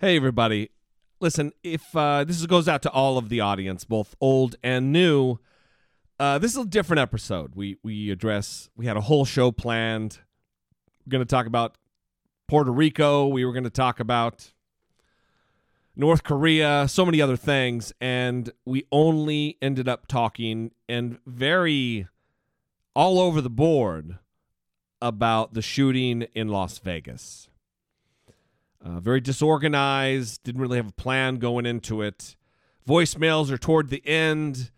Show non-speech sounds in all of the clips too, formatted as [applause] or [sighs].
Hey, everybody. Listen, if uh, this goes out to all of the audience, both old and new, uh, this is a different episode. We we address. We had a whole show planned. We're going to talk about Puerto Rico. We were going to talk about North Korea, so many other things, and we only ended up talking and very all over the board about the shooting in Las Vegas. Uh, very disorganized, didn't really have a plan going into it. Voicemails are toward the end.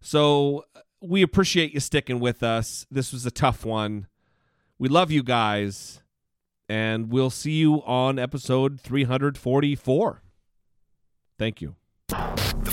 So uh, we appreciate you sticking with us. This was a tough one. We love you guys, and we'll see you on episode 344. Thank you.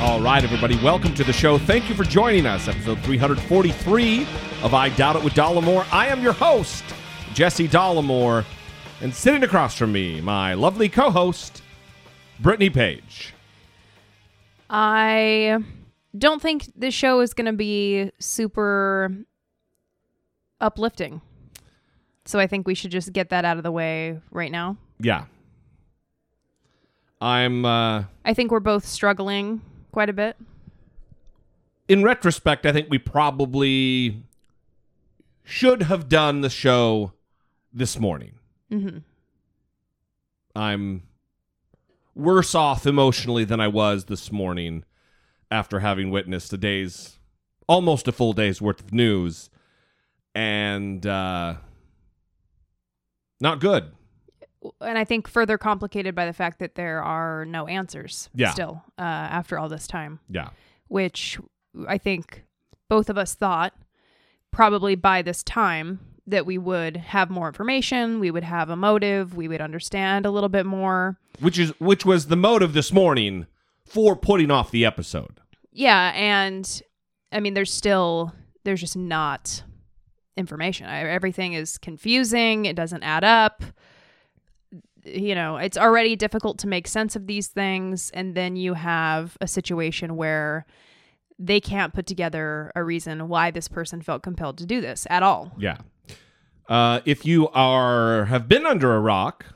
All right, everybody, welcome to the show. Thank you for joining us. Episode 343 of I Doubt It with Dollemore. I am your host, Jesse Dollemore, and sitting across from me, my lovely co host, Brittany Page. I don't think this show is going to be super uplifting. So I think we should just get that out of the way right now. Yeah. I'm, uh, I think we're both struggling quite a bit. in retrospect, I think we probably should have done the show this morning. hmm I'm worse off emotionally than I was this morning after having witnessed a day's almost a full day's worth of news and uh not good. And I think further complicated by the fact that there are no answers Yeah. still uh, after all this time, Yeah. which I think both of us thought probably by this time that we would have more information, we would have a motive, we would understand a little bit more. Which is which was the motive this morning for putting off the episode. Yeah, and I mean, there's still there's just not information. I, everything is confusing. It doesn't add up. You know, it's already difficult to make sense of these things, and then you have a situation where they can't put together a reason why this person felt compelled to do this at all. Yeah. Uh, if you are have been under a rock,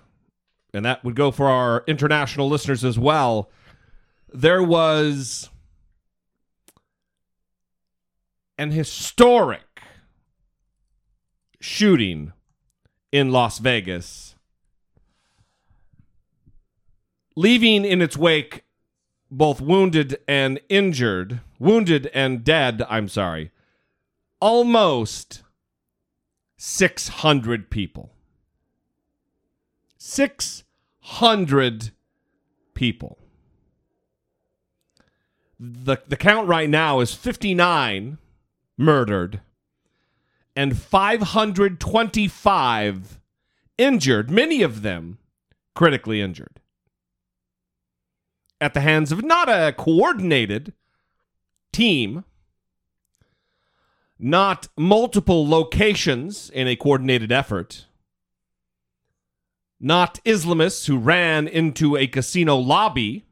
and that would go for our international listeners as well, there was an historic shooting in Las Vegas, leaving in its wake both wounded and injured, wounded and dead, I'm sorry, almost 600 people. 600 people. The, the count right now is 59 murdered and 525 injured, many of them critically injured. At the hands of not a coordinated team, not multiple locations in a coordinated effort, not Islamists who ran into a casino lobby,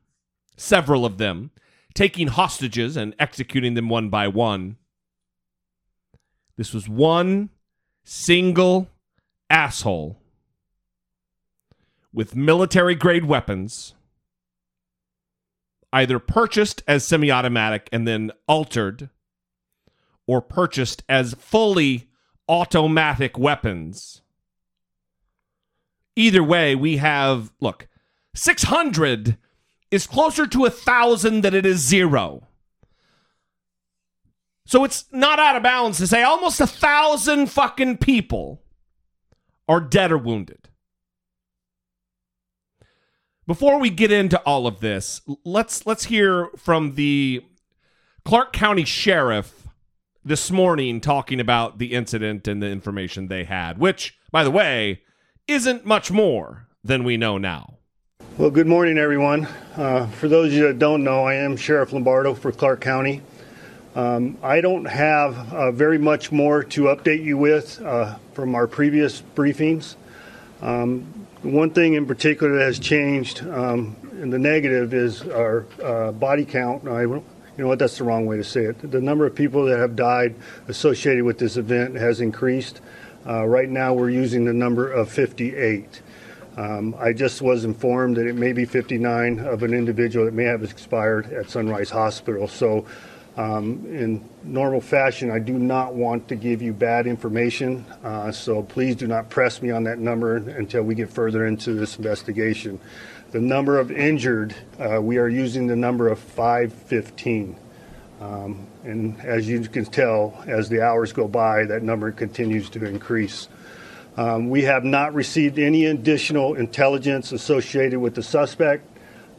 several of them, taking hostages and executing them one by one. This was one single asshole with military grade weapons, either purchased as semi automatic and then altered or purchased as fully automatic weapons. Either way, we have look, 600 is closer to a thousand than it is zero. So it's not out of bounds to say almost a thousand fucking people are dead or wounded. Before we get into all of this, let's let's hear from the Clark County Sheriff this morning talking about the incident and the information they had, which, by the way, isn't much more than we know now. Well, good morning, everyone. Uh, for those of you that don't know, I am Sheriff Lombardo for Clark County. Um, I don't have uh, very much more to update you with uh, from our previous briefings. Um, one thing in particular that has changed um, in the negative is our uh, body count. I, you know what? That's the wrong way to say it. The number of people that have died associated with this event has increased. Uh, right now, we're using the number of 58. Um, I just was informed that it may be 59 of an individual that may have expired at Sunrise Hospital. So, um, in normal fashion, I do not want to give you bad information. Uh, so, please do not press me on that number until we get further into this investigation. The number of injured, uh, we are using the number of 515. Um, and as you can tell, as the hours go by, that number continues to increase. Um, we have not received any additional intelligence associated with the suspect.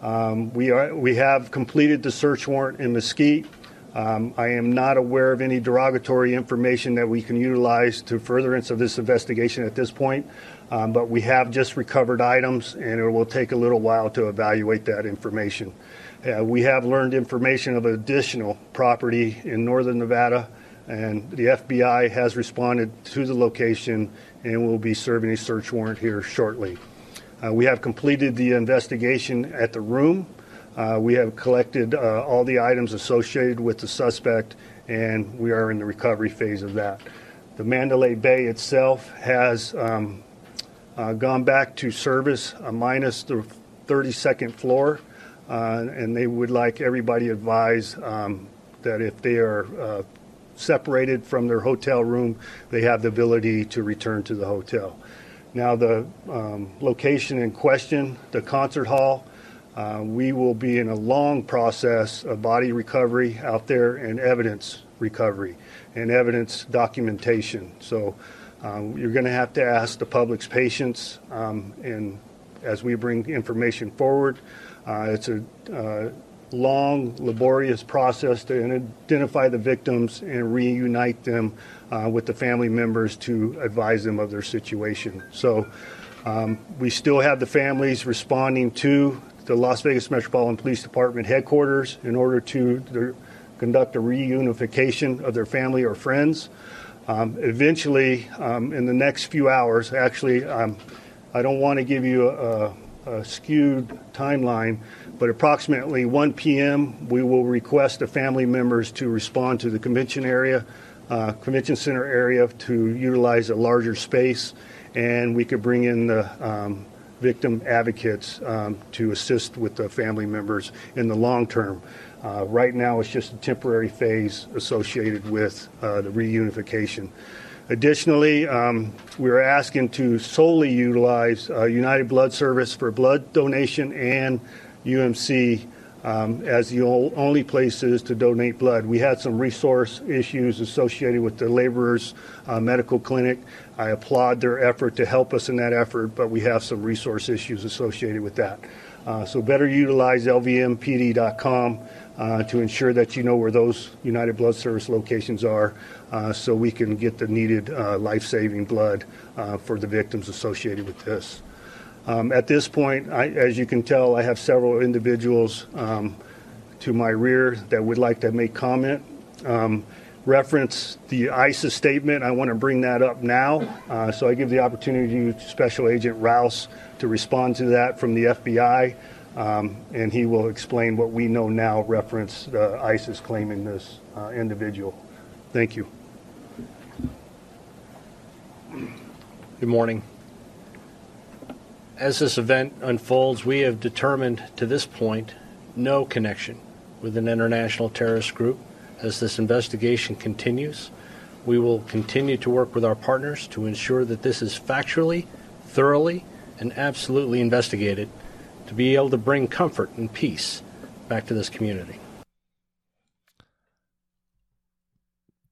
Um, we, are, we have completed the search warrant in Mesquite. Um, I am not aware of any derogatory information that we can utilize to furtherance of this investigation at this point, um, but we have just recovered items and it will take a little while to evaluate that information. Uh, we have learned information of additional property in northern Nevada, and the FBI has responded to the location and will be serving a search warrant here shortly. Uh, we have completed the investigation at the room. Uh, we have collected uh, all the items associated with the suspect, and we are in the recovery phase of that. The Mandalay Bay itself has um, uh, gone back to service uh, minus the 32nd floor, uh, and they would like everybody advised um, that if they are separated from their hotel room, they have the ability to return to the hotel. Now, the um, location in question, the concert hall, uh, we will be in a long process of body recovery out there and evidence recovery and evidence documentation. So, um, you're going to have to ask the public's patience um, and as we bring information forward. Uh, it's a uh, long, laborious process to identify the victims and reunite them uh, with the family members to advise them of their situation. So um, we still have the families responding to the Las Vegas Metropolitan Police Department headquarters in order to conduct a reunification of their family or friends. Um, eventually, um, in the next few hours, actually, um, I don't want to give you a, a skewed timeline, but approximately 1 p.m., we will request the family members to respond to the convention area, uh, convention center area to utilize a larger space, and we could bring in the um, victim advocates um, to assist with the family members in the long term. Uh, right now, it's just a temporary phase associated with uh, the reunification. Additionally, um, we're asking to solely utilize uh, United Blood Service for blood donation and UMC um, as the only places to donate blood. We had some resource issues associated with the laborers uh, medical clinic. I applaud their effort to help us in that effort, but we have some resource issues associated with that. Uh, so better utilize lvmpd.com uh, to ensure that you know where those United Blood Service locations are uh, so we can get the needed uh, life saving blood uh, for the victims associated with this. Um, at this point, I, as you can tell, I have several individuals um, to my rear that would like to make comment. Um, reference the ISIS statement. I want to bring that up now. Uh, so I give the opportunity to Special Agent Rouse to respond to that from the FBI, um, and he will explain what we know now reference uh, ISIS claiming this uh, individual. Thank you. Good morning. As this event unfolds, we have determined to this point no connection with an international terrorist group. As this investigation continues, we will continue to work with our partners to ensure that this is factually, thoroughly, and absolutely investigated to be able to bring comfort and peace back to this community.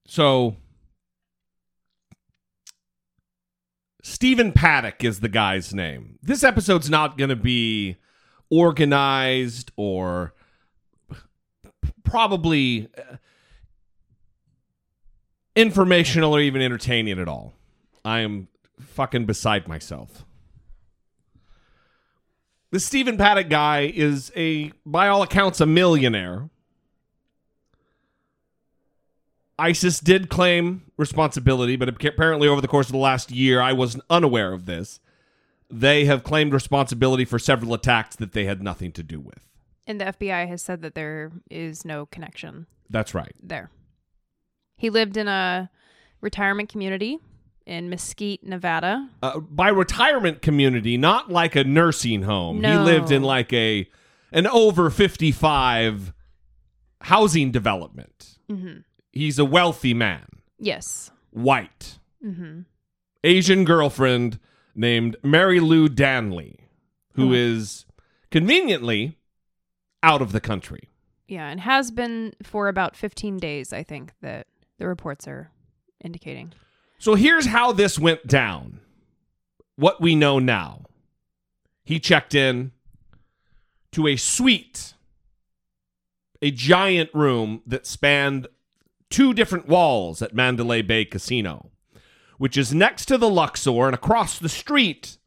So Stephen Paddock is the guy's name. This episode's not going to be organized or probably uh, informational or even entertaining at all. I am fucking beside myself. This Stephen Paddock guy is a, by all accounts, a millionaire. ISIS did claim responsibility, but apparently over the course of the last year, I was unaware of this. They have claimed responsibility for several attacks that they had nothing to do with. And the FBI has said that there is no connection That's right. there. He lived in a retirement community in Mesquite, Nevada. Uh, by retirement community, not like a nursing home. He lived in like a an over 55 housing development. Mm-hmm. He's a wealthy man, Yes. white, Mm-hmm. Asian girlfriend named Marilou Danley, who Hmm. is conveniently out of the country. Yeah, and has been for about 15 days, I think, that the reports are indicating. So here's how this went down. What we know now. He checked in to a suite, a giant room that spanned two different walls at Mandalay Bay Casino, which is next to the Luxor and across the street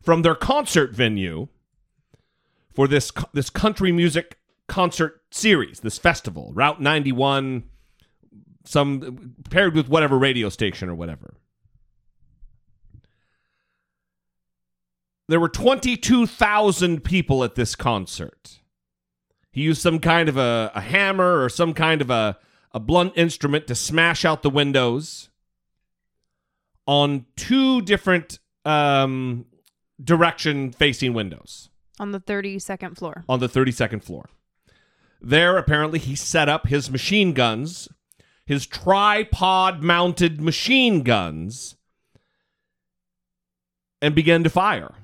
from their concert venue for this this country music concert series, this festival, Route 91 some paired with whatever radio station or whatever. There were 22,000 people at this concert. He used some kind of a, a hammer or some kind of a, a blunt instrument to smash out the windows on two different um, direction facing windows On the 32nd floor. on the 32nd floor. There, apparently, he set up his machine guns, his tripod mounted machine guns, and began to fire.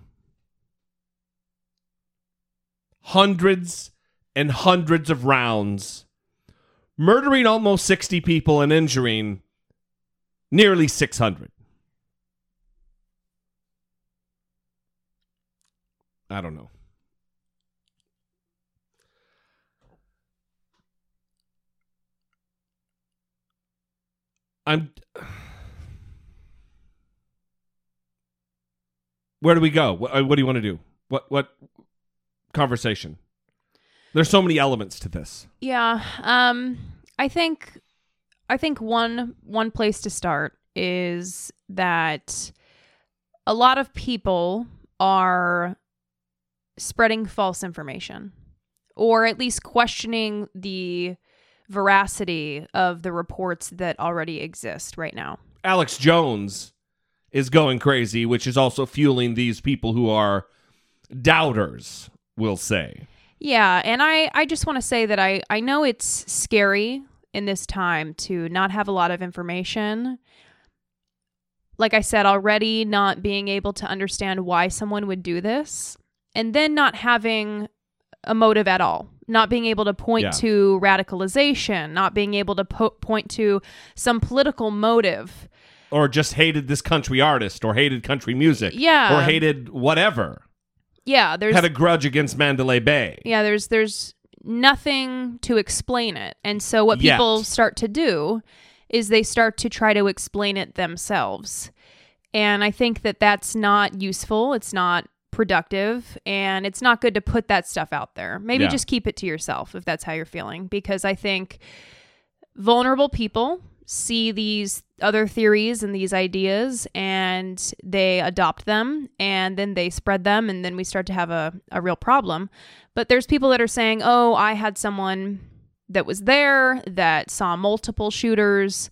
Hundreds and hundreds of rounds, murdering almost 60 people and injuring nearly 600. I don't know. I'm. Where do we go? What, uh, what do you want to do? What what conversation? There's so many elements to this. Yeah. Um I think I think one one place to start is that a lot of people are spreading false information or at least questioning the veracity of the reports that already exist right now. Alex Jones is going crazy, which is also fueling these people who are doubters. We'll say. Yeah, and I I just want to say that I I know it's scary in this time to not have a lot of information. Like I said already, not being able to understand why someone would do this and then not having a motive at all. Not being able to point Yeah. to radicalization, not being able to po- point to some political motive. Or just hated this country artist, or hated country music, Yeah. or hated whatever. Yeah, there's Had a grudge against Mandalay Bay. yeah there's there's nothing to explain it and so what Yet. people start to do is they start to try to explain it themselves and i think that that's not useful it's not productive and it's not good to put that stuff out there maybe Yeah. just keep it to yourself if that's how you're feeling because i think vulnerable people see these other theories and these ideas and they adopt them and then they spread them and then we start to have a, a real problem. But there's people that are saying oh i had someone that was there that saw multiple shooters.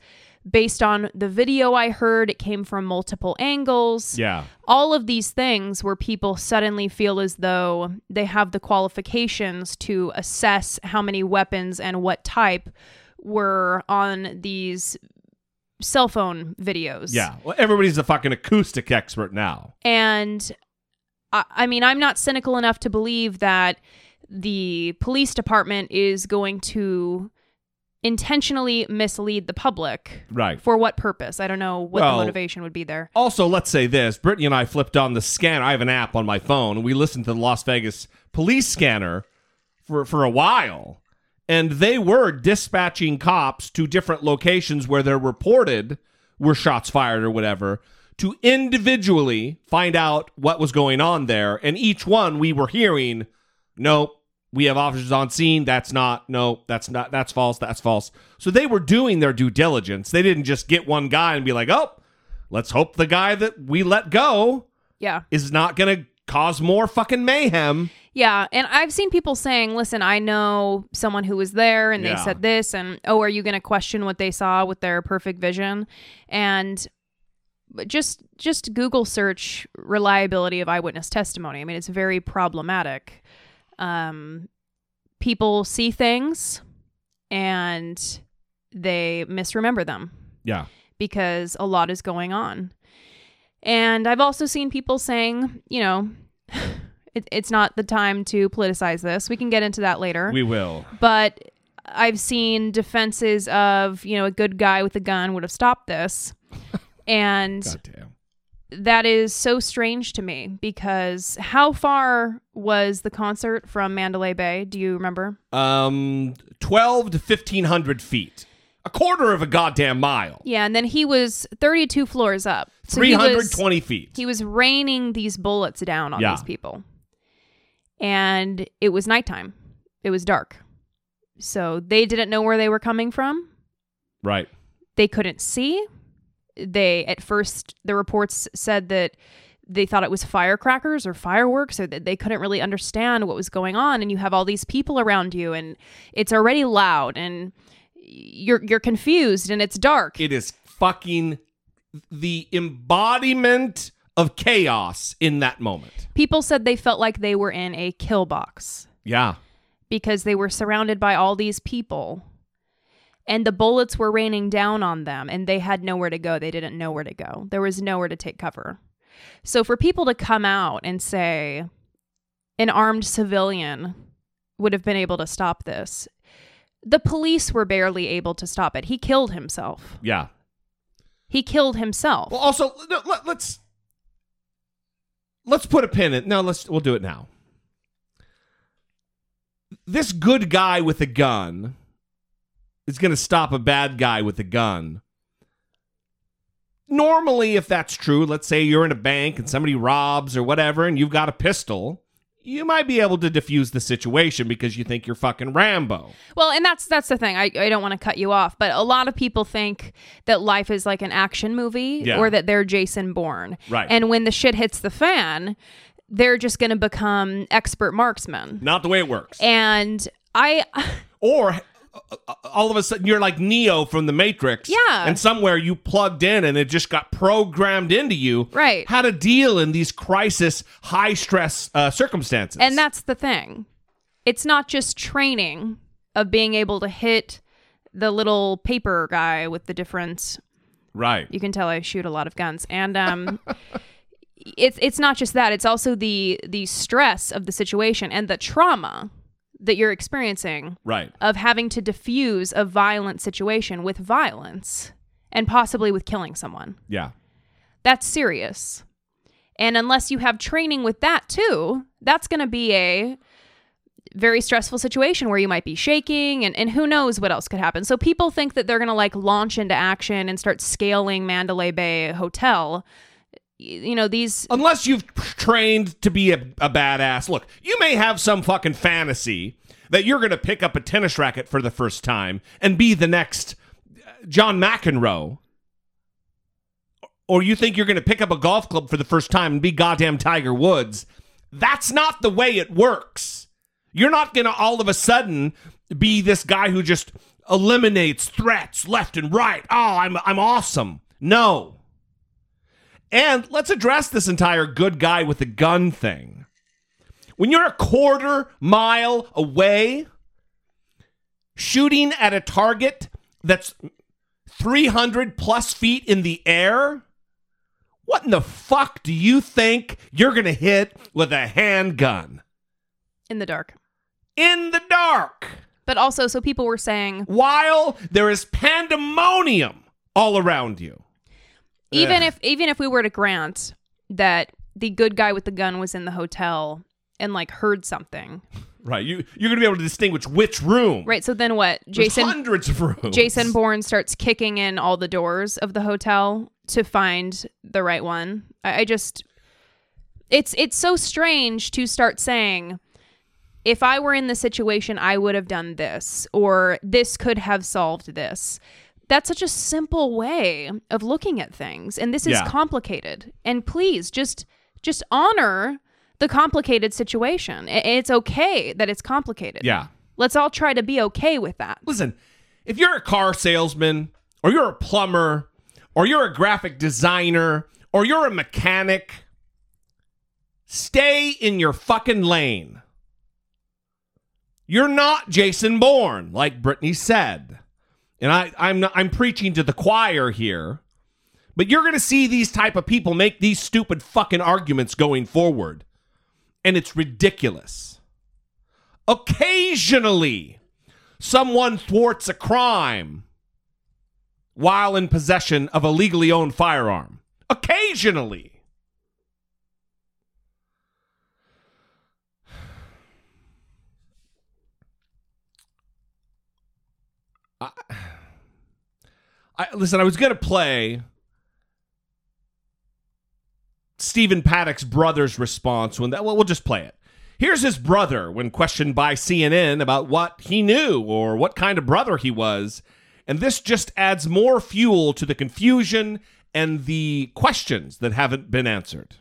Based on the video i heard it came from multiple angles. Yeah. all of these things where people suddenly feel as though they have the qualifications to assess how many weapons and what type were on these cell phone videos. Yeah. Well, everybody's a fucking acoustic expert now. And I, I mean, I'm not cynical enough to believe that the police department is going to intentionally mislead the public. Right. For what purpose? I don't know what Well- the motivation would be there. Also, let's say this Brittany and I flipped on the scanner. I have an app on my phone, and we listened to the Las Vegas police scanner for, for a while. And they were dispatching cops to different locations where they're reported were shots fired or whatever to individually find out what was going on there. And each one we were hearing, nope, we have officers on scene. That's not, no, that's not, that's false, that's false. So they were doing their due diligence. They didn't just get one guy and be like, oh, let's hope the guy that we let go Yeah. is not going to cause more fucking mayhem. Yeah, and I've seen people saying, "Listen, I know someone who was there and they said this and oh, are you going to question what they saw with their perfect vision?" And just just Google search reliability of eyewitness testimony. I mean, it's very problematic. Um people see things and they misremember them Yeah. because a lot is going on. And I've also seen people saying, you know, it, it's not the time to politicize this. We can get into that later. We will. but I've seen defenses of, you know, a good guy with a gun would have stopped this. [laughs] and that is so strange to me because how far was the concert from Mandalay Bay? Do you remember? Um, 12 to 1500 feet. A quarter of a goddamn mile. Yeah, and then he was 32 floors up. So he was- 320 feet. He was raining these bullets down on Yeah. these people. And it was nighttime. It was dark. So they didn't know where they were coming from. right. They couldn't see. They, at first, the reports said that they thought it was firecrackers or fireworks or that they couldn't really understand what was going on. And you have all these people around you and it's already loud and you're, you're confused and it's dark. It is fucking the embodiment of chaos in that moment. people said they felt like they were in a kill box. Yeah. because they were surrounded by all these people and the bullets were raining down on them and they had nowhere to go. They didn't know where to go. There was nowhere to take cover. So for people to come out and say an armed civilian would have been able to stop this, the police were barely able to stop it. He killed himself. Yeah. He killed himself. Well, also let's let's put a pin in. No, let's we'll do it now. This good guy with a gun is going to stop a bad guy with a gun. Normally, if that's true, let's say you're in a bank and somebody robs or whatever, and you've got a pistol, you might be able to defuse the situation because you think you're fucking Rambo. Well, and that's that's the thing. I, I don't want to cut you off, but a lot of people think that life is like an action movie Yeah. or that they're Jason Bourne. Right. And when the shit hits the fan, they're just going to become expert marksmen. Not the way it works. And I or all of a sudden you're like Neo from the Matrix. Yeah. And somewhere you plugged in and it just got programmed into you. Right. How to deal in these crisis, high stress uh, circumstances. and that's the thing. It's not just training of being able to hit the little paper guy with the different right. You can tell I shoot a lot of guns, and um, [laughs] it's it's not just that; it's also the the stress of the situation and the trauma that you're experiencing Right. of having to diffuse a violent situation with violence and possibly with killing someone. Yeah. That's serious, and unless you have training with that too, that's going to be a very stressful situation where you might be shaking and, and who knows what else could happen. So people think that they're going to like launch into action and start scaling Mandalay Bay Hotel. You know, these Unless you've trained to be a, a badass. Look, you may have some fucking fantasy that you're going to pick up a tennis racket for the first time and be the next uh, John McEnroe. Or you think you're going to pick up a golf club for the first time and be goddamn Tiger Woods. That's not the way it works. You're not going to all of a sudden be this guy who just eliminates threats left and right. Oh, I'm I'm awesome. No. And let's address this entire good guy with a gun thing. When you're a quarter mile away, shooting at a target that's 300 plus feet in the air, what in the fuck do you think you're going to hit with a handgun? in the dark. In the dark, But also, so people were saying, while there is pandemonium all around you. Even Ugh. if even if we were to grant that the good guy with the gun was in the hotel and like heard something, Right, you, you're going to be able to distinguish which room. right? So then what? There's Jason hundreds of rooms. Jason Bourne starts kicking in all the doors of the hotel to find the right one. I, I just it's it's so strange to start saying if I were in the situation I would have done this or this could have solved this. That's such a simple way of looking at things and this is Yeah. complicated. And please just just honor the complicated situation. It's okay that it's complicated. Yeah. Let's all try to be okay with that. Listen, if you're a car salesman, or you're a plumber, or you're a graphic designer, or you're a mechanic, stay in your fucking lane. You're not Jason Bourne, like Brittany said. And I, I'm not, I'm preaching to the choir here. But you're gonna see these type of people make these stupid fucking arguments going forward. And it's ridiculous. Occasionally, someone thwarts a crime while in possession of a legally owned firearm. Occasionally. [sighs] I, I listen, I was going to play Stephen Paddock's brother's response when that well we'll just play it. Here's his brother when questioned by CNN about what he knew or what kind of brother he was. And this just adds more fuel to the confusion and the questions that haven't been answered.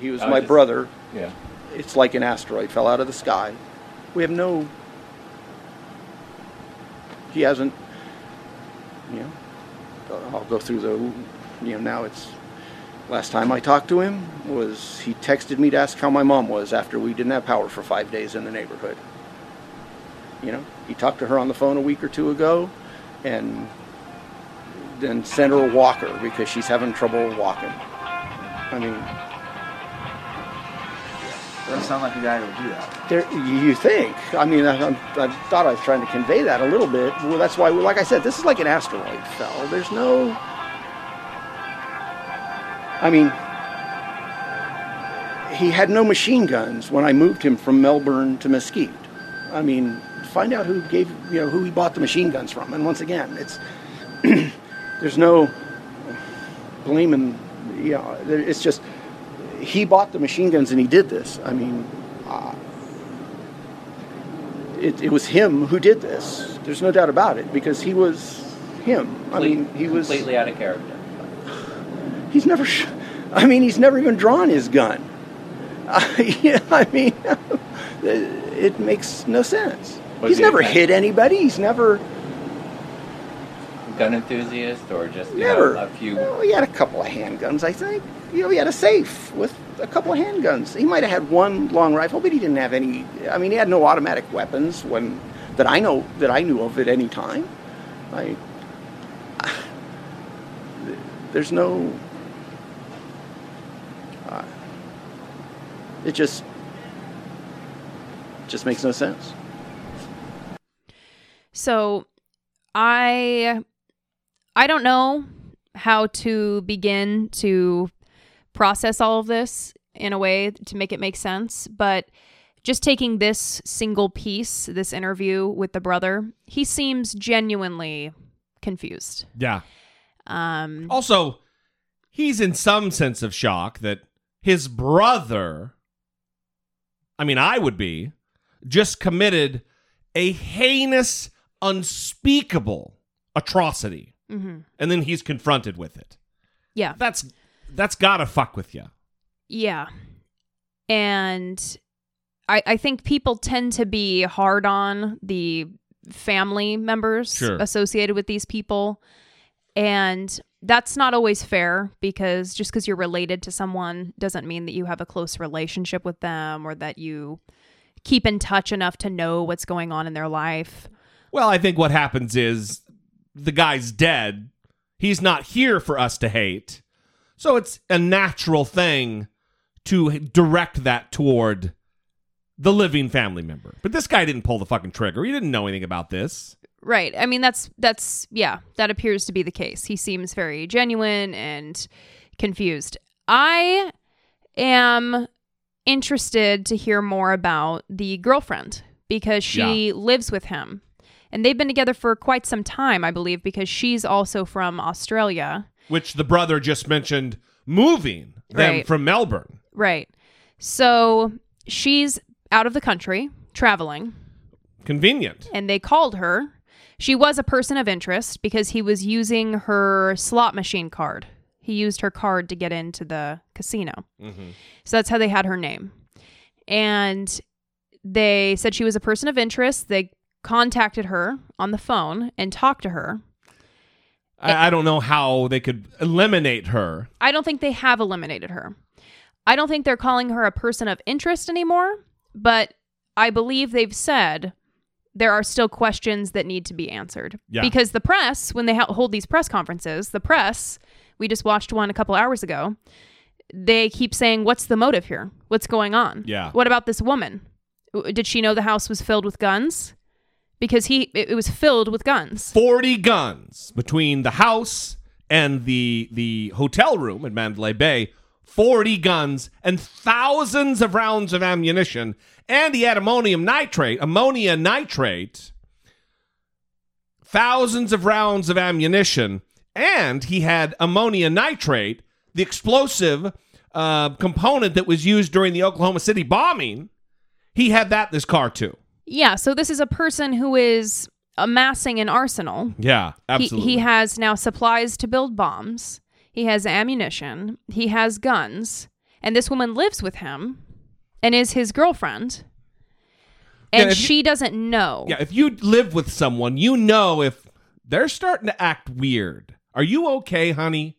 He was my just- brother. Yeah. It's like an asteroid fell out of the sky. We have no. He hasn't. You know, I'll go through the. You know, now it's. Last time I talked to him was he texted me to ask how my mom was after we didn't have power for five days in the neighborhood. You know, he talked to her on the phone a week or two ago, and then sent her a walker because she's having trouble walking. I mean, Doesn't sound like a guy who would do that. There, you think? I mean, I, I, I thought I was trying to convey that a little bit. Well, that's why, like I said, this is like an asteroid fell. There's no. I mean, he had no machine guns when I moved him from Melbourne to Mesquite. I mean, find out who gave, you know, who he bought the machine guns from. And once again, it's [clears throat] there's no blaming. You know, it's just he bought the machine guns and he did this. I mean, uh, it, it was him who did this. There's no doubt about it because he was him. I mean, he was completely out of character. [sighs] He's never. Sh- I mean, he's never even drawn his gun. [laughs] yeah, I mean, [laughs] it makes no sense. He's he never hit anybody. He's never. Gun enthusiast or just Never. know, a few. Well, he had a couple of handguns, I think. You know, he had a safe with a couple of handguns. He might have had one long rifle, but he didn't have any. I mean, he had no automatic weapons when that I know that I knew of at any time. I. There's no. Uh, it just. Just makes no sense. So I I don't know how to begin to process all of this in a way to make it make sense, but just taking this single piece, this interview with the brother, he seems genuinely confused. Yeah. Um Also, he's in some sense of shock that his brother, I mean, I would be, just committed a heinous, unspeakable atrocity. mhm. And then he's confronted with it. yeah. That's that's gotta fuck with you. Yeah. And I I think people tend to be hard on the family members Sure. associated with these people. And that's not always fair because just because you're related to someone doesn't mean that you have a close relationship with them or that you keep in touch enough to know what's going on in their life. Well, I think what happens is the guy's dead. He's not here for us to hate. So it's a natural thing to direct that toward the living family member. But this guy didn't pull the fucking trigger. He didn't know anything about this. Right. I mean that's that's yeah, that appears to be the case. He seems very genuine and confused. I am interested to hear more about the girlfriend because she lives with him. And they've been together for quite some time, I believe, because she's also from Australia. Which the brother just mentioned moving them Right. from Melbourne. Right. So she's out of the country traveling, Convenient. and they called her. She was a person of interest because he was using her slot machine card. He used her card to get into the casino. Mm-hmm. So that's how they had her name. And they said she was a person of interest. They contacted her on the phone and talked to her. I, I don't know how they could eliminate her. I don't think they have eliminated her. I don't think they're calling her a person of interest anymore, but I believe they've said there are still questions that need to be answered. Yeah. Because the press, when they ha- hold these press conferences, the press, we just watched one a couple hours ago, they keep saying, What's the motive here? What's going on? Yeah. What about this woman? Did she know the house was filled with guns? Because he, it, it was filled with guns. 40 guns between the house and the the hotel room in Mandalay Bay. 40 guns and thousands of rounds of ammunition. And he had ammonium nitrate, ammonia nitrate, thousands of rounds of ammunition. And he had ammonia nitrate, the explosive uh, component that was used during the Oklahoma City bombing. He had that in his car too. Yeah. So this is a person who is amassing an arsenal. Yeah, absolutely. He, he has now supplies to build bombs. He has ammunition. He has guns. And this woman lives with him and is his girlfriend. Yeah, And you- she doesn't know. Yeah, if you live with someone, you know if they're starting to act weird. Are you okay, honey?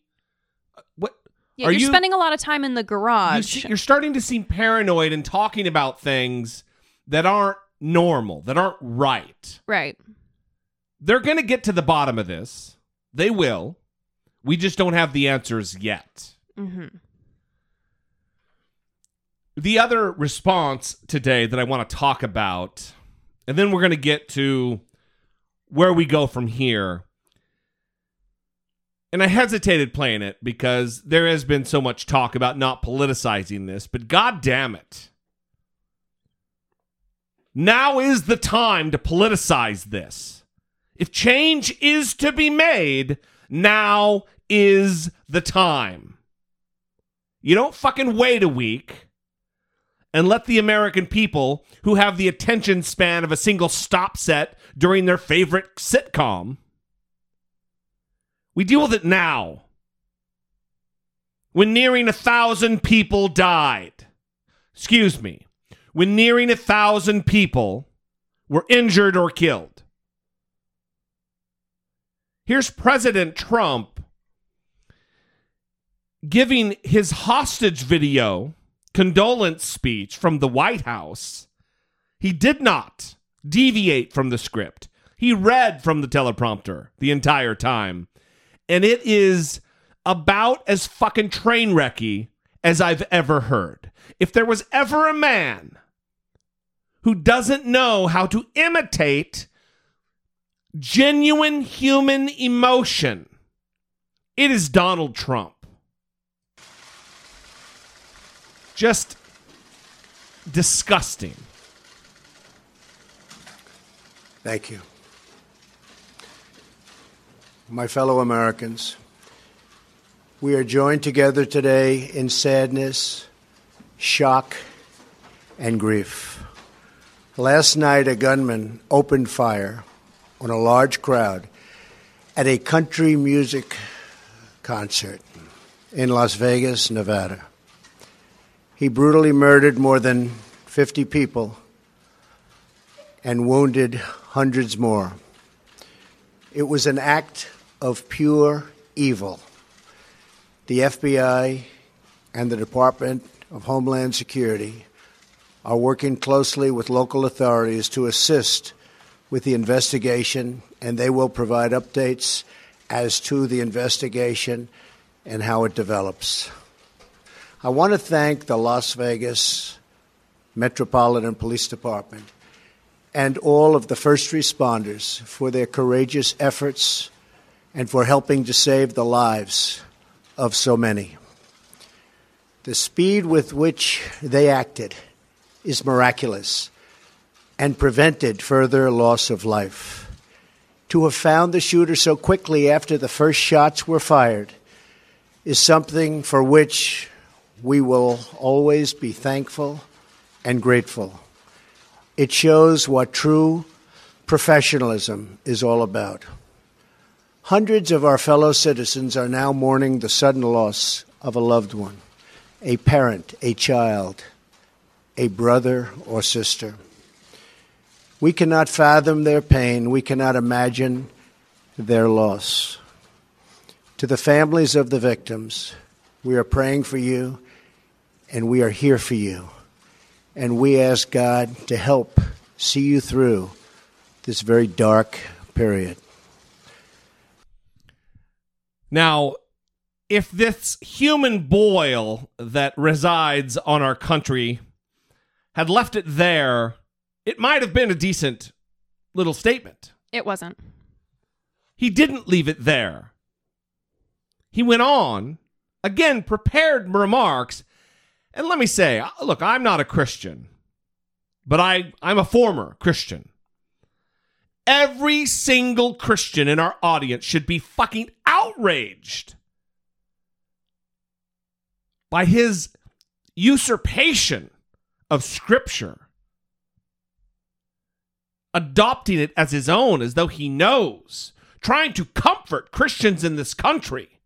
Uh, What Yeah, are you're you spending a lot of time in the garage. see, you're starting to seem paranoid and talking about things that aren't normal, that aren't right. right. They're going to get to the bottom of this. They will. We just don't have the answers yet. hmm the other response today that I want to talk about, and then we're going to get to where we go from here. And I hesitated playing it because there has been so much talk about not politicizing this, but god damn it. Now is the time to politicize this. If change is to be made, now is the time. You don't fucking wait a week and let the American people who have the attention span of a single stop set during their favorite sitcom. We deal with it now. When nearing a thousand people died. Excuse me. When nearing a thousand people were injured or killed. Here's President Trump giving his hostage video condolence speech from the White House, he did not deviate from the script. He read from the teleprompter the entire time. And it is about as fucking train wrecky as I've ever heard. If there was ever a man who doesn't know how to imitate genuine human emotion, it is Donald Trump. just disgusting. Thank you. My fellow Americans, we are joined together today in sadness, shock, and grief. Last night, a gunman opened fire on a large crowd at a country music concert in Las Vegas, Nevada. He brutally murdered more than 50 people and wounded hundreds more. It was an act of pure evil. The FBI and the Department of Homeland Security are working closely with local authorities to assist with the investigation, and they will provide updates as to the investigation and how it develops. I want to thank the Las Vegas Metropolitan Police Department and all of the first responders for their courageous efforts and for helping to save the lives of so many. The speed with which they acted is miraculous and prevented further loss of life. To have found the shooter so quickly after the first shots were fired is something for which we will always be thankful and grateful. It shows what true professionalism is all about. Hundreds of our fellow citizens are now mourning the sudden loss of a loved one, a parent, a child, a brother or sister. We cannot fathom their pain. We cannot imagine their loss. To the families of the victims, we are praying for you and we are here for you. And we ask God to help see you through this very dark period. Now, if this human boil that resides on our country had left it there, it might have been a decent little statement. It wasn't. He didn't leave it there. He went on, again, prepared remarks. And let me say, uh, look, I'm not a Christian, but I, I'm a former Christian. Every single Christian in our audience should be fucking outraged by his usurpation of Scripture, adopting it as his own as though he knows, trying to comfort Christians in this country,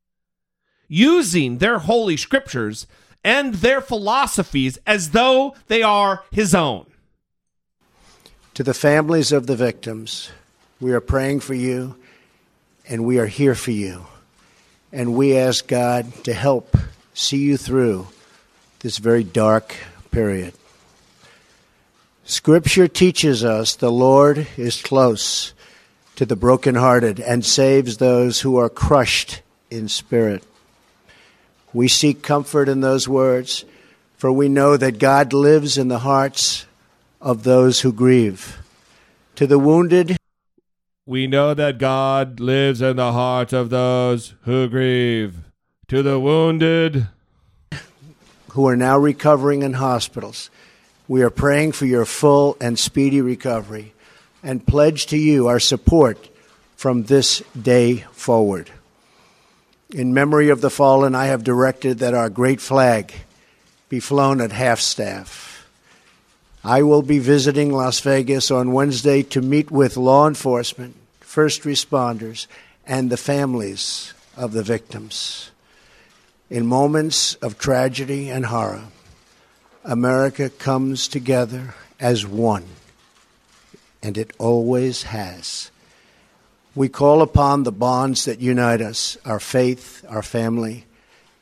using their holy scriptures and their philosophies as though they are his own. To the families of the victims, we are praying for you and we are here for you. And we ask God to help see you through this very dark period. Scripture teaches us the Lord is close to the brokenhearted and saves those who are crushed in spirit. We seek comfort in those words, for we know that God lives in the hearts of those who grieve. To the wounded, we know that God lives in the hearts of those who grieve. To the wounded, who are now recovering in hospitals, we are praying for your full and speedy recovery and pledge to you our support from this day forward. In memory of the fallen, I have directed that our great flag be flown at half staff. I will be visiting Las Vegas on Wednesday to meet with law enforcement, first responders, and the families of the victims. In moments of tragedy and horror, America comes together as one, and it always has. We call upon the bonds that unite us our faith, our family,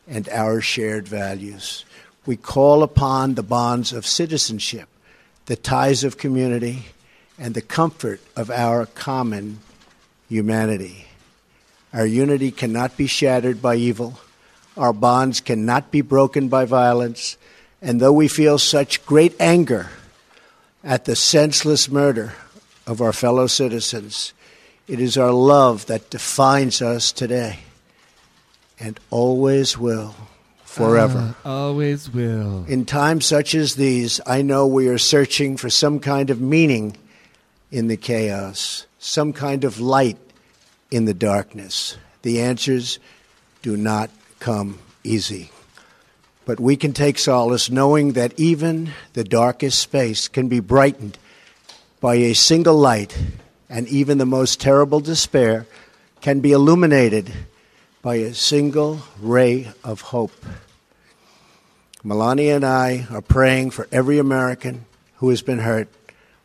and our shared values. We call upon the bonds of citizenship, the ties of community, and the comfort of our common humanity. Our unity cannot be shattered by evil. Our bonds cannot be broken by violence. And though we feel such great anger at the senseless murder of our fellow citizens, it is our love that defines us today and always will, forever. Uh, always will. In times such as these, I know we are searching for some kind of meaning in the chaos, some kind of light in the darkness. The answers do not come easy. But we can take solace knowing that even the darkest space can be brightened by a single light, and even the most terrible despair can be illuminated by a single ray of hope. Melania and I are praying for every American who has been hurt,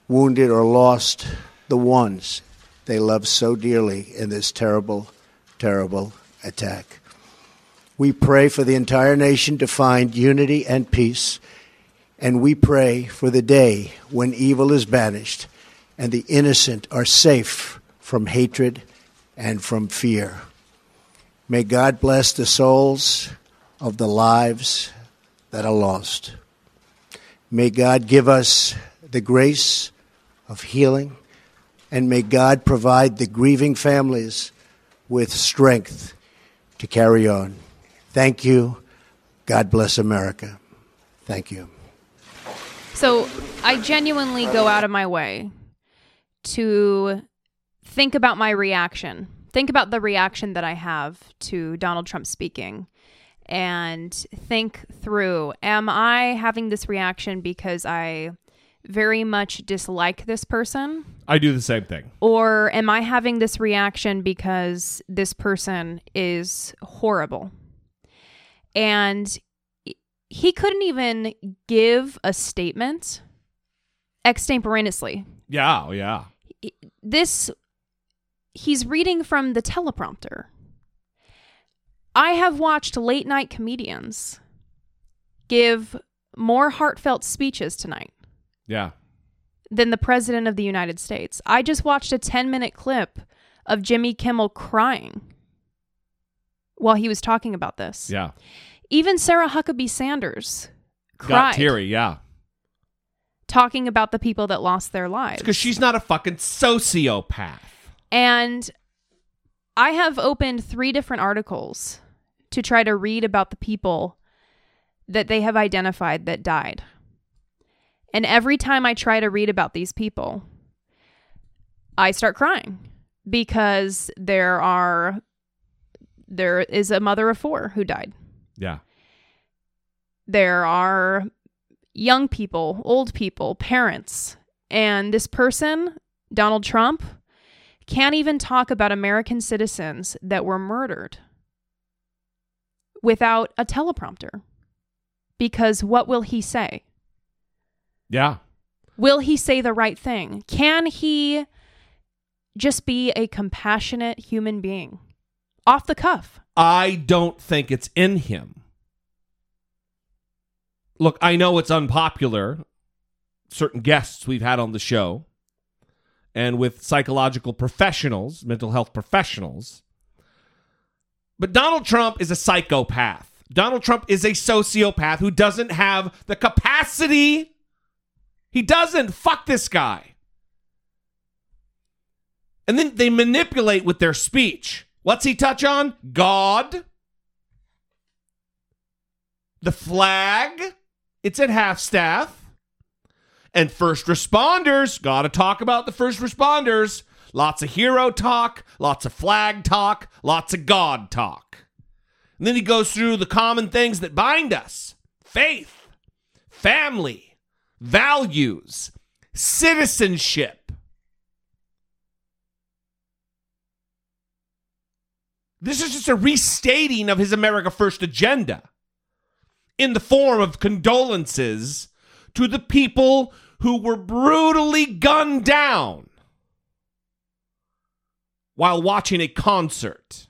wounded, or lost the ones they love so dearly in this terrible, terrible attack. We pray for the entire nation to find unity and peace, and we pray for the day when evil is banished and the innocent are safe from hatred and from fear. May God bless the souls of the lives that are lost. May God give us the grace of healing, and may God provide the grieving families with strength to carry on. Thank you. God bless America. Thank you. So I genuinely go out of my way to think about my reaction. Think about the reaction that I have to Donald Trump speaking and think through am I having this reaction because I very much dislike this person? I do the same thing. Or am I having this reaction because this person is horrible? And he couldn't even give a statement extemporaneously. Yeah, oh, yeah. This, he's reading from the teleprompter. I have watched late night comedians give more heartfelt speeches tonight Yeah. than the president of the United States. I just watched a 10 minute clip of Jimmy Kimmel crying while he was talking about this. Yeah. Even Sarah Huckabee Sanders Got cried teary, yeah. talking about the people that lost their lives. Because she's not a fucking sociopath. And I have opened three different articles to try to read about the people that they have identified that died. And every time I try to read about these people, I start crying because there are there is a mother of four who died. Yeah. There are young people, old people, parents, and this person, Donald Trump, can't even talk about American citizens that were murdered without a teleprompter. Because what will he say? Yeah. Will he say the right thing? Can he just be a compassionate human being? Off the cuff. I don't think it's in him. Look, I know it's unpopular. Certain guests we've had on the show and with psychological professionals, mental health professionals. But Donald Trump is a psychopath. Donald Trump is a sociopath who doesn't have the capacity. He doesn't. Fuck this guy. And then they manipulate with their speech. What's he touch on? God. The flag. It's at half staff. And first responders. Got to talk about the first responders. Lots of hero talk, lots of flag talk, lots of God talk. And then he goes through the common things that bind us faith, family, values, citizenship. This is just a restating of his America First agenda in the form of condolences to the people who were brutally gunned down while watching a concert.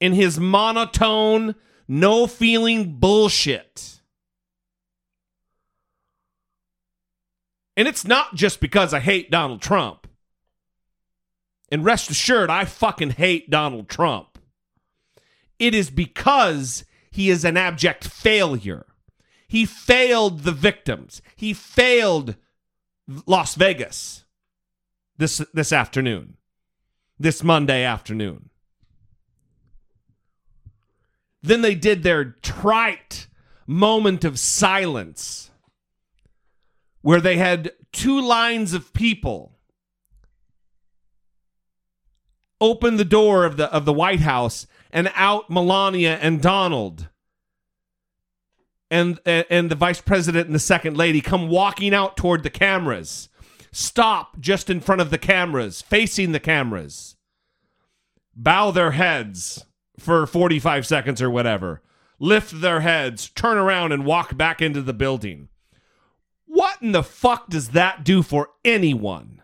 In his monotone, no feeling bullshit. And it's not just because I hate Donald Trump. And rest assured, I fucking hate Donald Trump. It is because he is an abject failure. He failed the victims. He failed Las Vegas this this afternoon. This Monday afternoon. Then they did their trite moment of silence where they had two lines of people open the door of the of the White House and out Melania and Donald. And and the vice president and the second lady come walking out toward the cameras. Stop just in front of the cameras facing the cameras. Bow their heads for 45 seconds or whatever. Lift their heads turn around and walk back into the building. What in the fuck does that do for anyone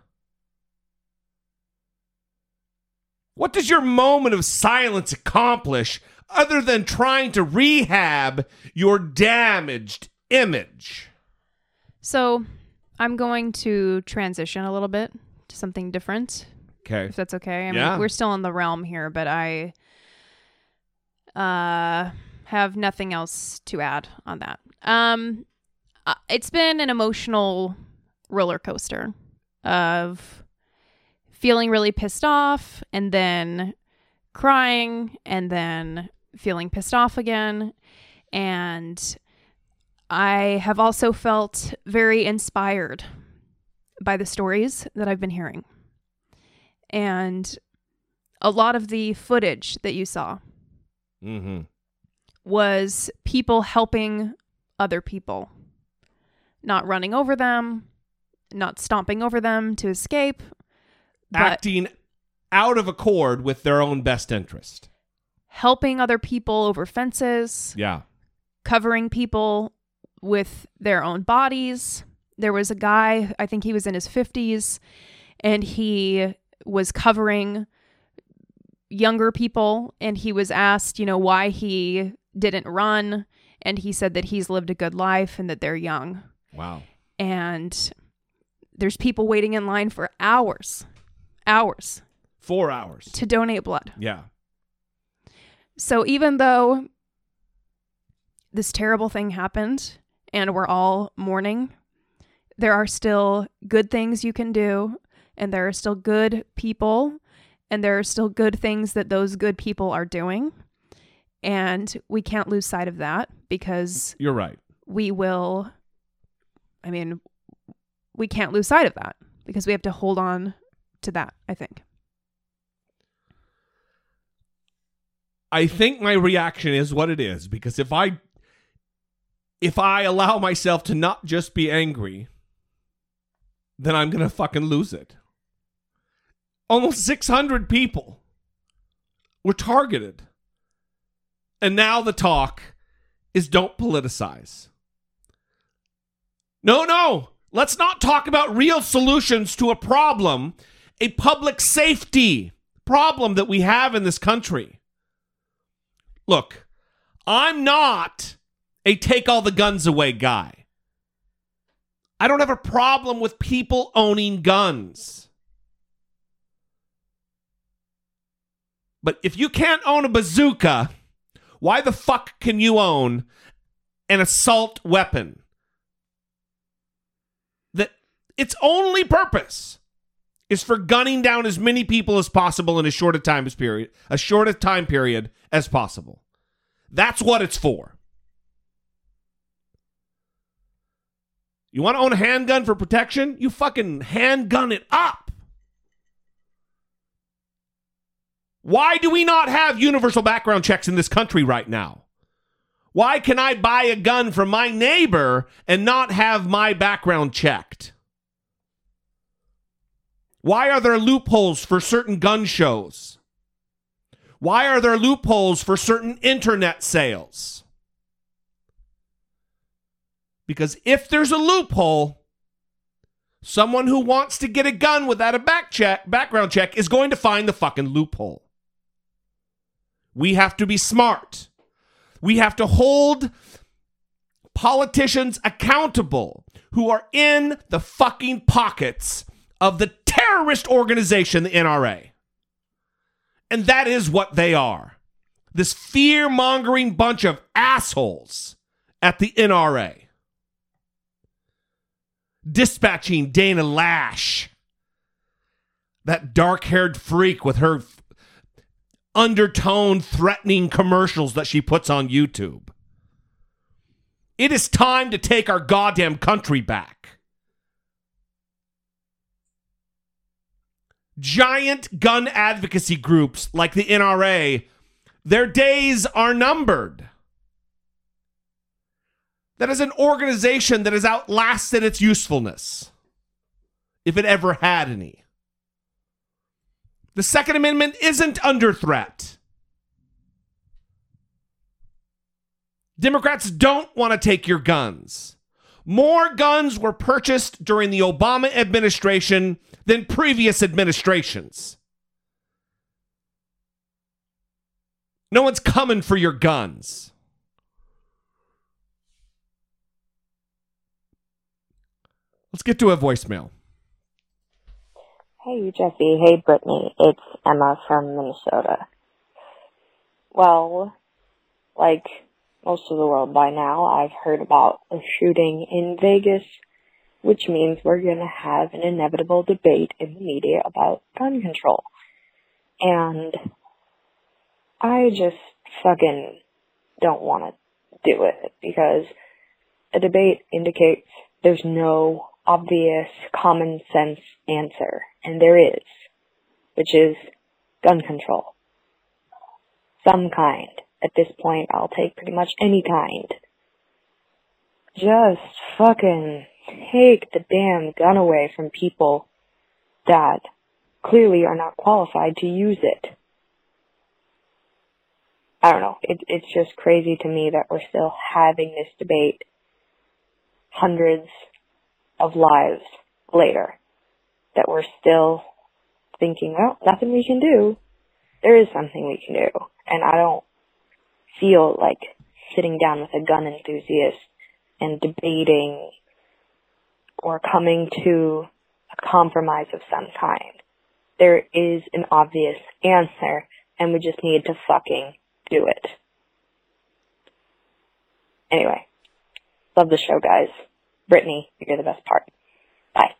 what does your moment of silence accomplish other than trying to rehab your damaged image. So I'm going to transition a little bit to something different, Okay. if that's okay. I mean, Yeah. we're still in the realm here, but I uh, have nothing else to add on that. Um, uh, it's been an emotional roller coaster of feeling really pissed off and then crying and then feeling pissed off again. And I have also felt very inspired by the stories that I've been hearing. And a lot of the footage that you saw Mm-hmm. was people helping other people, not running over them, not stomping over them to escape, Acting out of accord with their own best interest. helping other people over fences, Yeah. covering people with their own bodies. There was a guy, I think he was in his 50s, and he was covering younger people and he was asked, you know, why he didn't run and he said that he's lived a good life and that they're young. Wow. And there's people waiting in line for hours, hours Four hours. to donate blood. Yeah. So even though this terrible thing happened and we're all mourning, there are still good things you can do, and there are still good people, and there are still good things that those good people are doing. And we can't lose sight of that because You're right. we will, I mean, we can't lose sight of that because we have to hold on to that, I think. I think my reaction is what it is because if I if I allow myself to not just be angry, then I'm going to fucking lose it. Almost 600 people were targeted. And now the talk is don't politicize. No, no. Let's not talk about real solutions to a problem, a public safety problem that we have in this country. Look, I'm not a take all the guns away guy. I don't have a problem with people owning guns. But if you can't own a bazooka, why the fuck can you own an assault weapon? That its only purpose is for gunning down as many people as possible in as short a time as period, a short a time period as possible. That's what it's for. You want to own a handgun for protection? You fucking handgun it up. Why do we not have universal background checks in this country right now? Why can I buy a gun from my neighbor and not have my background checked? Why are there loopholes for certain gun shows? Why are there loopholes for certain internet sales? Because if there's a loophole, someone who wants to get a gun without a back check, background check is going to find the fucking loophole. We have to be smart. We have to hold politicians accountable who are in the fucking pockets of the terrorist organization, the NRA. And that is what they are this fear mongering bunch of assholes at the NRA. Dispatching Dana Loesch, that dark haired freak with her undertone threatening commercials that she puts on YouTube. It is time to take our goddamn country back. Giant gun advocacy groups like the NRA, their days are numbered. That is an organization that has outlasted its usefulness, if it ever had any. The Second Amendment isn't under threat. Democrats don't want to take your guns. More guns were purchased during the Obama administration than previous administrations. No one's coming for your guns. Let's get to a voicemail. Hey, Jesse. Hey, Brittany. It's Emma from Minnesota. Well, like most of the world by now, I've heard about a shooting in Vegas, which means we're going to have an inevitable debate in the media about gun control. And I just fucking don't want to do it because a debate indicates there's no obvious common sense answer, and there is, which is gun control. Some kind, at this point, I'll take pretty much any kind. Just fucking take the damn gun away from people that clearly are not qualified to use it. I don't know. It, it's just crazy to me that we're still having this debate hundreds of lives later. That we're still thinking, well, nothing we can do. There is something we can do. And I don't feel like sitting down with a gun enthusiast and debating or coming to a compromise of some kind. There is an obvious answer, and we just need to fucking do it. Anyway, love the show, guys. Brittany, you're the best part. Bye.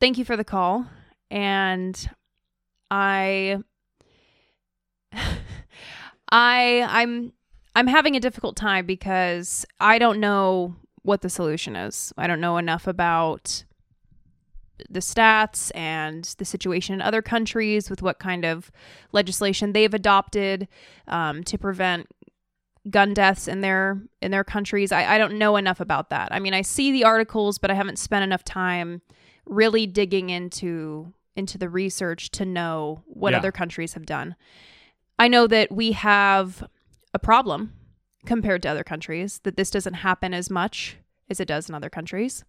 Thank you for the call. And I [laughs] I I'm I'm having a difficult time because I don't know what the solution is. I don't know enough about the stats and the situation in other countries with what kind of legislation they've adopted um, to prevent gun deaths in their in their countries. I, I don't know enough about that. I mean, I see the articles, but I haven't spent enough time really digging into into the research to know what Yeah. other countries have done. I know that we have a problem compared to other countries, that this doesn't happen as much as it does in other countries.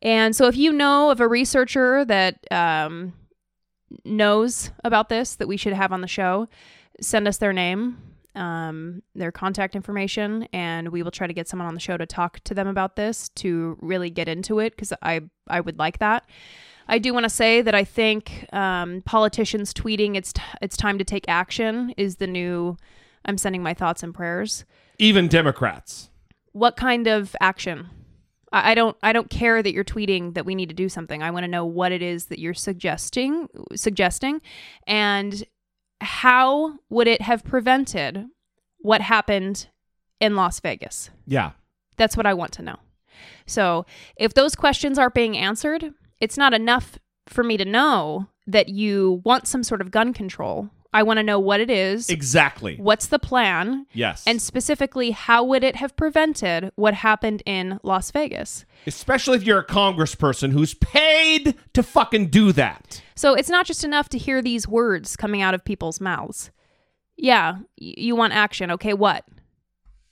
And so if you know of a researcher that um, knows about this that we should have on the show, send us their name, um, their contact information, and we will try to get someone on the show to talk to them about this to really get into it because I, I would like that. I do want to say that I think um, politicians tweeting it's t- it's time to take action is the new. I'm sending my thoughts and prayers. Even Democrats. What kind of action? I, I don't I don't care that you're tweeting that we need to do something. I want to know what it is that you're suggesting suggesting, and how would it have prevented what happened in Las Vegas? Yeah. That's what I want to know. So, if those questions aren't being answered, it's not enough for me to know that you want some sort of gun control. I want to know what it is. Exactly. What's the plan? Yes. And specifically, how would it have prevented what happened in Las Vegas? Especially if you're a congressperson who's paid to fucking do that. So it's not just enough to hear these words coming out of people's mouths. Yeah, y- you want action. Okay, what?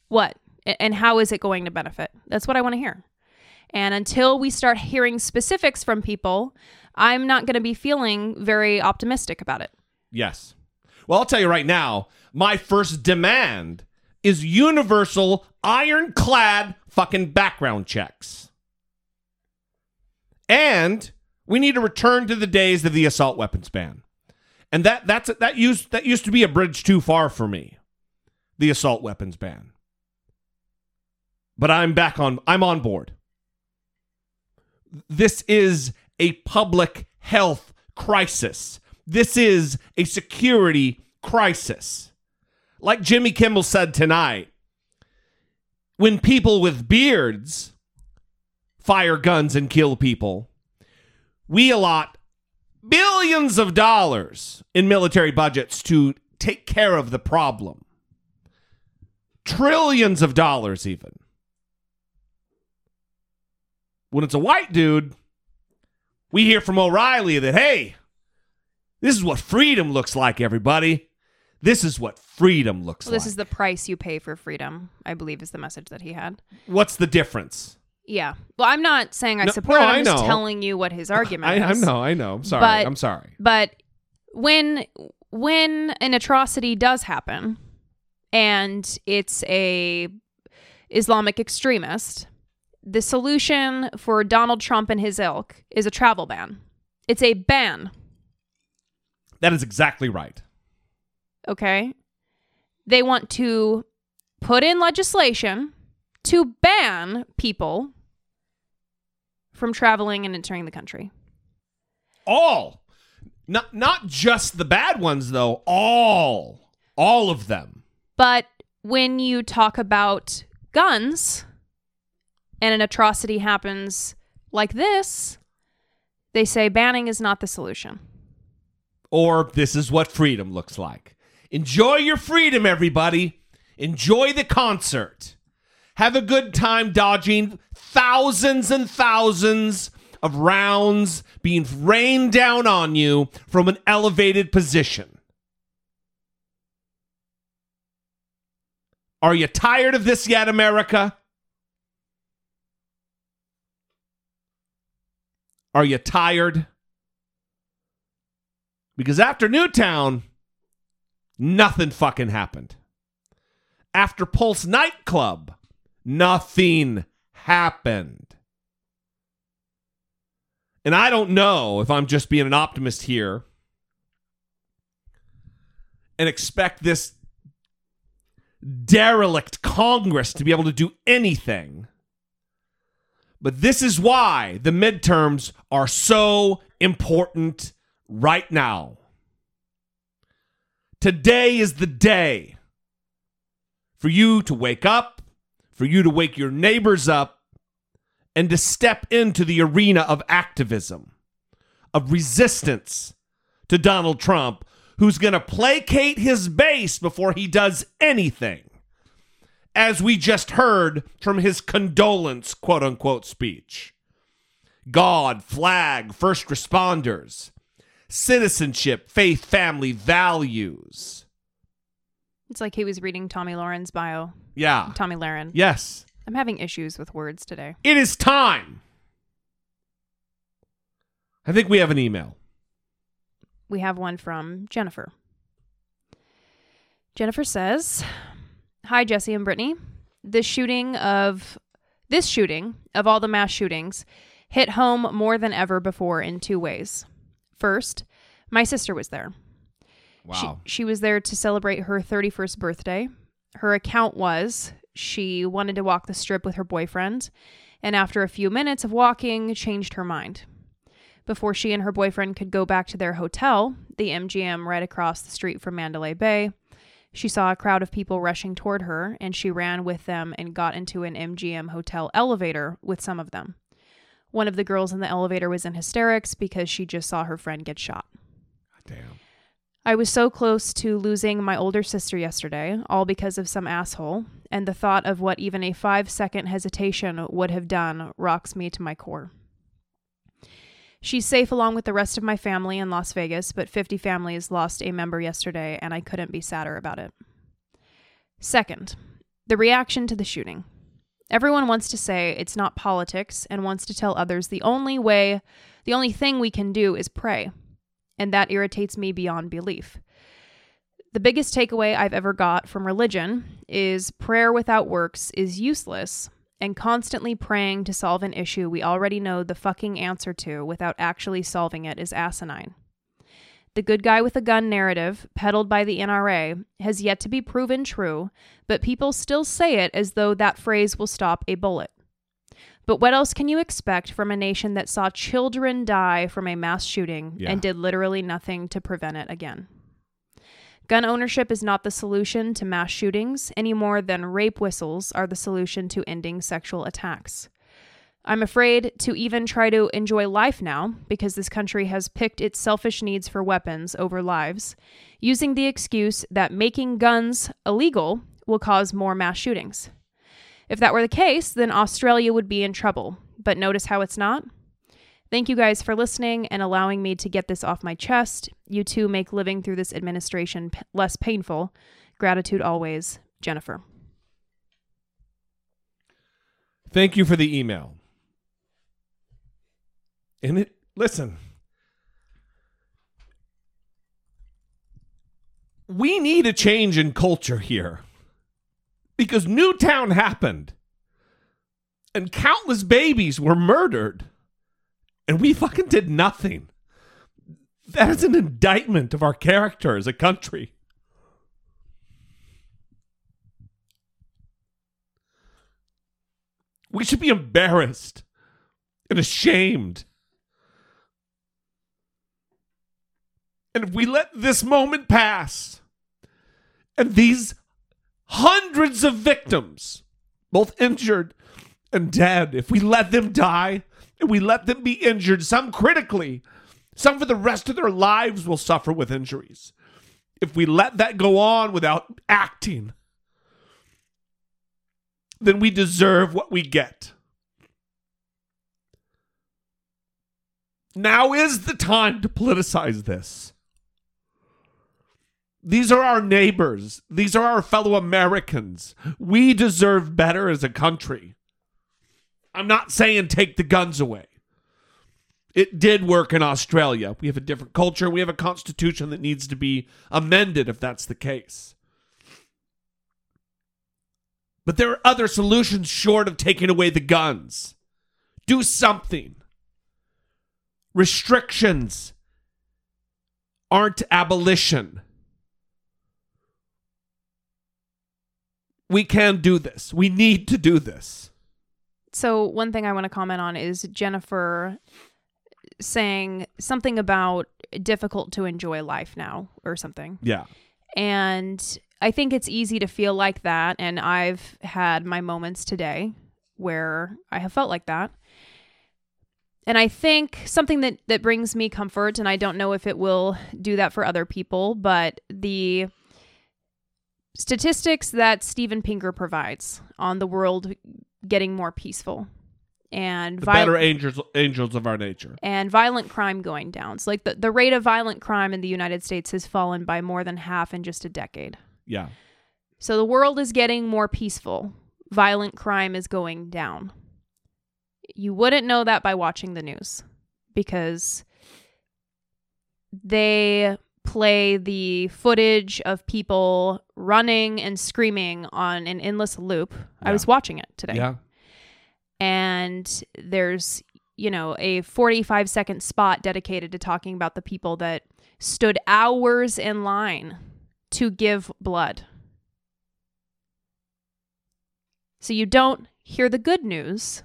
What? And how is it going to benefit? That's what I want to hear. And until we start hearing specifics from people, I'm not going to be feeling very optimistic about it. Yes. Well, I'll tell you right now, my first demand is universal ironclad fucking background checks. And we need to return to the days of the assault weapons ban. And that that's that used that used to be a bridge too far for me. The assault weapons ban. But I'm back on I'm on board. This is a public health crisis. This is a security crisis. Like Jimmy Kimmel said tonight, when people with beards fire guns and kill people, we allot billions of dollars in military budgets to take care of the problem. Trillions of dollars, even. When it's a white dude, we hear from O'Reilly that, hey, this is what freedom looks like, everybody. This is what freedom looks like. Well, this like. is the price you pay for freedom, I believe is the message that he had. What's the difference? Yeah. Well, I'm not saying I No- support no, it. I'm I just telling you what his [laughs] argument I, I is. know, I know. I'm sorry. But- I'm sorry. But when when an atrocity does happen and it's a Islamic extremist, the solution for Donald Trump and his ilk is a travel ban. It's a ban, That is exactly right. okay? They want to put in legislation to ban people from traveling and entering the country. All. Not not just the bad ones though. All. All of them. But when you talk about guns and an atrocity happens like this, they say banning is not the solution. Or this is what freedom looks like. Enjoy your freedom, everybody. Enjoy the concert. Have a good time dodging thousands and thousands of rounds being rained down on you from an elevated position. Are you tired of this yet, America? Are you tired? Because after Newtown, nothing fucking happened. After Pulse nightclub, nothing happened. And I don't know if I'm just being an optimist here and expect this derelict Congress to be able to do anything. But this is why the midterms are so important right now. Today is the day for you to wake up, for you to wake your neighbors up, and to step into the arena of activism, of resistance to Donald Trump, who's going to placate his base before he does anything. As we just heard from his condolence, quote unquote, speech. God, flag, first responders, citizenship, faith, family, values. It's like he was reading Tomi Lahren's bio. Yeah. Tomi Lahren. Yes. I'm having issues with words today. It is time. I think we have an email. We have one from Jennifer. Jennifer says, "Hi Jesse and Brittany. This shooting of this shooting of all the mass shootings hit home more than ever before in two ways. First, my sister was there. Wow. She, she was there to celebrate her 31st birthday. Her account was she wanted to walk the strip with her boyfriend, and after a few minutes of walking, changed her mind. Before she and her boyfriend could go back to their hotel, the MGM right across the street from Mandalay Bay, she saw a crowd of people rushing toward her, and she ran with them and got into an MGM hotel elevator with some of them. One of the girls in the elevator was in hysterics because she just saw her friend get shot. Damn. I was so close to losing my older sister yesterday, all because of some asshole, and the thought of what even a five second hesitation would have done rocks me to my core. She's safe along with the rest of my family in Las Vegas, but 50 families lost a member yesterday, and I couldn't be sadder about it. Second, the reaction to the shooting. Everyone wants to say it's not politics and wants to tell others the only way, the only thing we can do is pray. And that irritates me beyond belief. The biggest takeaway I've ever got from religion is prayer without works is useless, and constantly praying to solve an issue we already know the fucking answer to without actually solving it is asinine. The good guy with a gun narrative, peddled by the NRA, has yet to be proven true, but people still say it as though that phrase will stop a bullet. But what else can you expect from a nation that saw children die from a mass shooting Yeah. and did literally nothing to prevent it again? Gun ownership is not the solution to mass shootings any more than rape whistles are the solution to ending sexual attacks. I'm afraid to even try to enjoy life now because this country has picked its selfish needs for weapons over lives, using the excuse that making guns illegal will cause more mass shootings. If that were the case, then Australia would be in trouble. But notice how it's not? Thank you guys for listening and allowing me to get this off my chest. You too make living through this administration p- less painful. Gratitude always, Jennifer. Thank you for the email. And it, listen, we need a change in culture here because Newtown happened and countless babies were murdered and we fucking did nothing. That is an indictment of our character as a country. We should be embarrassed and ashamed. And if we let this moment pass and these hundreds of victims, both injured and dead, if we let them die and we let them be injured, some critically, Some for the rest of their lives will suffer with injuries. If we let that go on without acting, then we deserve what we get. Now is the time to politicize this. These are our neighbors. These are our fellow Americans. We deserve better as a country. I'm not saying take the guns away. It did work in Australia. We have a different culture. We have a constitution that needs to be amended if that's the case. But there are other solutions short of taking away the guns. Do something. Restrictions aren't abolition. We can do this. We need to do this. So one thing I want to comment on is Jennifer saying something about difficult to enjoy life now or something. Yeah. And I think it's easy to feel like that and I've had my moments today where I have felt like that. And I think something that that brings me comfort and I don't know if it will do that for other people, but the statistics that Steven Pinker provides on the world getting more peaceful and The viol- better angels angels of our nature. and violent crime going down. So like the, the rate of violent crime in the United States has fallen by more than half in just a decade. Yeah. So the world is getting more peaceful. Violent crime is going down. You wouldn't know that by watching the news because they play the footage of people running and screaming on an endless loop. I was watching it today Yeah. and there's you know a 45 second spot dedicated to talking about the people that stood hours in line to give blood so you don't hear the good news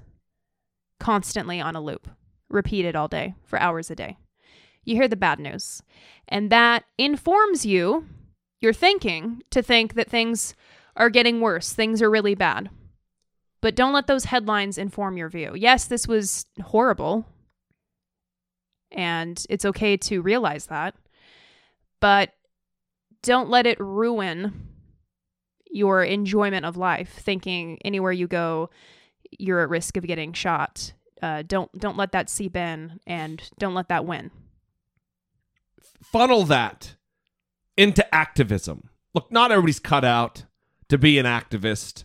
constantly on a loop repeated all day for hours a day you hear the bad news and that informs you your thinking to think that things are getting worse things are really bad but don't let those headlines inform your view. Yes, this was horrible. And it's okay to realize that. But don't let it ruin your enjoyment of life, thinking anywhere you go, you're at risk of getting shot. Uh, don't don't let that seep in, and don't let that win. Funnel that into activism. Look, not everybody's cut out to be an activist.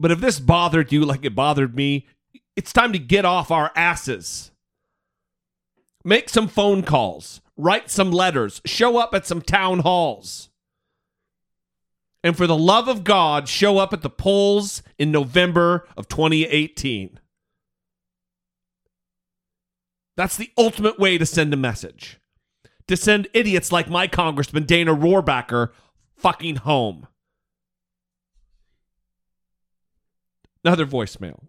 But if this bothered you like it bothered me, it's time to get off our asses. Make some phone calls, write some letters, show up at some town halls. And for the love of God, show up at the polls in November of 2018. That's the ultimate way to send a message. To send idiots like my congressman, Dana Rohrabacher, fucking home. Another voicemail.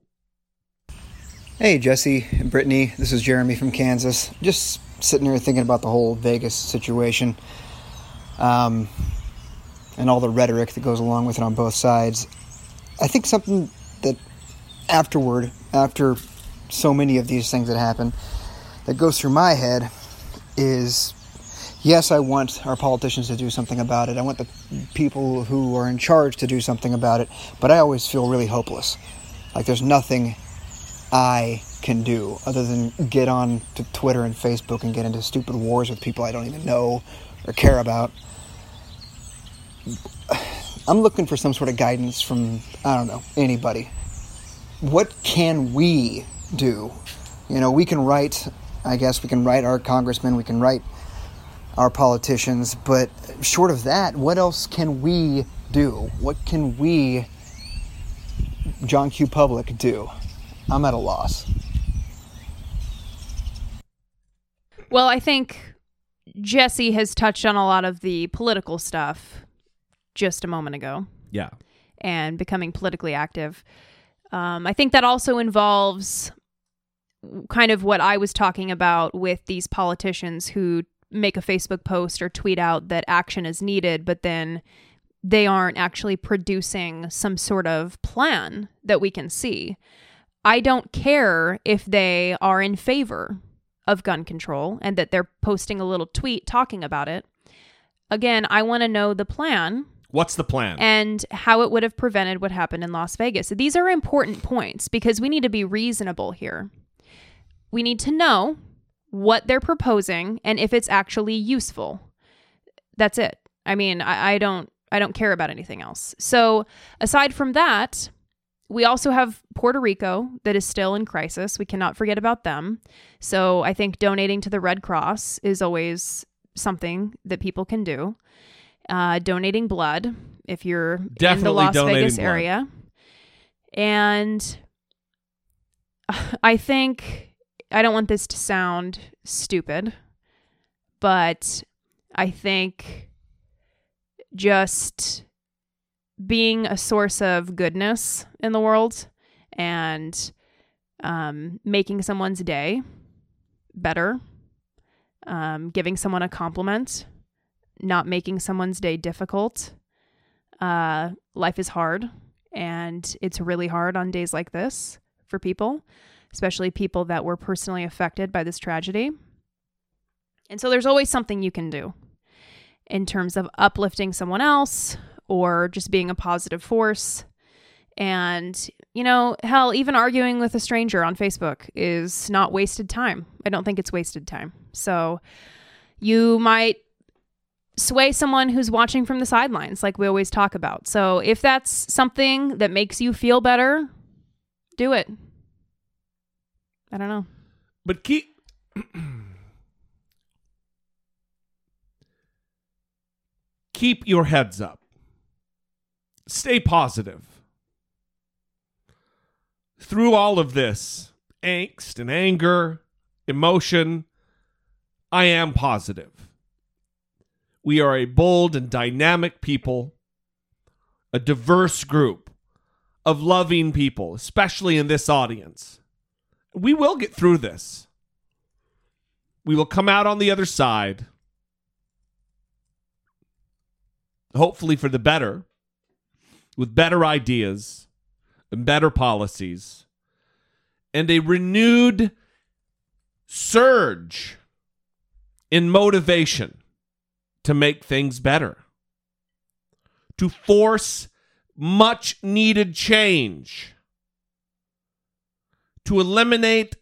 Hey, Jesse and Brittany. This is Jeremy from Kansas. Just sitting here thinking about the whole Vegas situation um, and all the rhetoric that goes along with it on both sides. I think something that afterward, after so many of these things that happen, that goes through my head is yes, I want our politicians to do something about it. I want the people who are in charge to do something about it, but I always feel really hopeless. Like there's nothing I can do other than get on to Twitter and Facebook and get into stupid wars with people I don't even know or care about. I'm looking for some sort of guidance from, I don't know, anybody. What can we do? You know, we can write, I guess we can write our congressmen, we can write our politicians, but short of that, what else can we do? What can we, John Q. Public, do? I'm at a loss. Well, I think Jesse has touched on a lot of the political stuff just a moment ago. Yeah. and becoming politically active. Um, I think that also involves kind of what I was talking about with these politicians who make a Facebook post or tweet out that action is needed, but then they aren't actually producing some sort of plan that we can see. I don't care if they are in favor of gun control and that they're posting a little tweet talking about it. Again, I want to know the plan What's the plan? and how it would have prevented what happened in Las Vegas. These are important points because we need to be reasonable here. We need to know what they're proposing and if it's actually useful. That's it. I mean, I, I don't I don't care about anything else. So aside from that, we also have Puerto Rico that is still in crisis. We cannot forget about them. So I think donating to the Red Cross is always something that people can do. Uh, donating blood if you're in the Las Vegas blood. area. And [laughs] I think I don't want this to sound stupid, but I think just being a source of goodness in the world and um, making someone's day better, um, giving someone a compliment, not making someone's day difficult. Uh, life is hard, and it's really hard on days like this for people, especially people that were personally affected by this tragedy. And so there's always something you can do in terms of uplifting someone else or just being a positive force. And, you know, hell, even arguing with a stranger on Facebook is not wasted time. I don't think it's wasted time. So you might sway someone who's watching from the sidelines, like we always talk about. So if that's something that makes you feel better, do it. I don't know. But keep [clears throat] keep your heads up. Stay positive. Through all of this angst and anger, emotion, I am positive. We are a bold and dynamic people, a diverse group of loving people, especially in this audience. We will get through this. We will come out on the other side, hopefully for the better, with better ideas and better policies, and a renewed surge in motivation to make things better, to force much needed change, to eliminate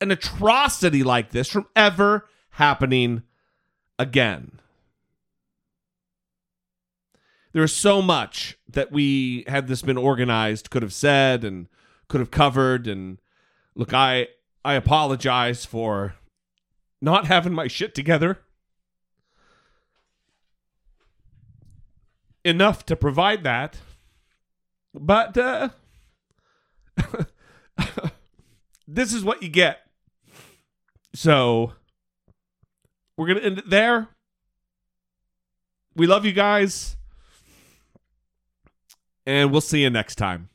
an atrocity like this from ever happening again. There's so much that we, had this been organized, could have said and could have covered. And look, I I apologize for not having my shit together enough to provide that. But uh [laughs] this is what you get. So we're going to end it there. We love you guys. And we'll see you next time.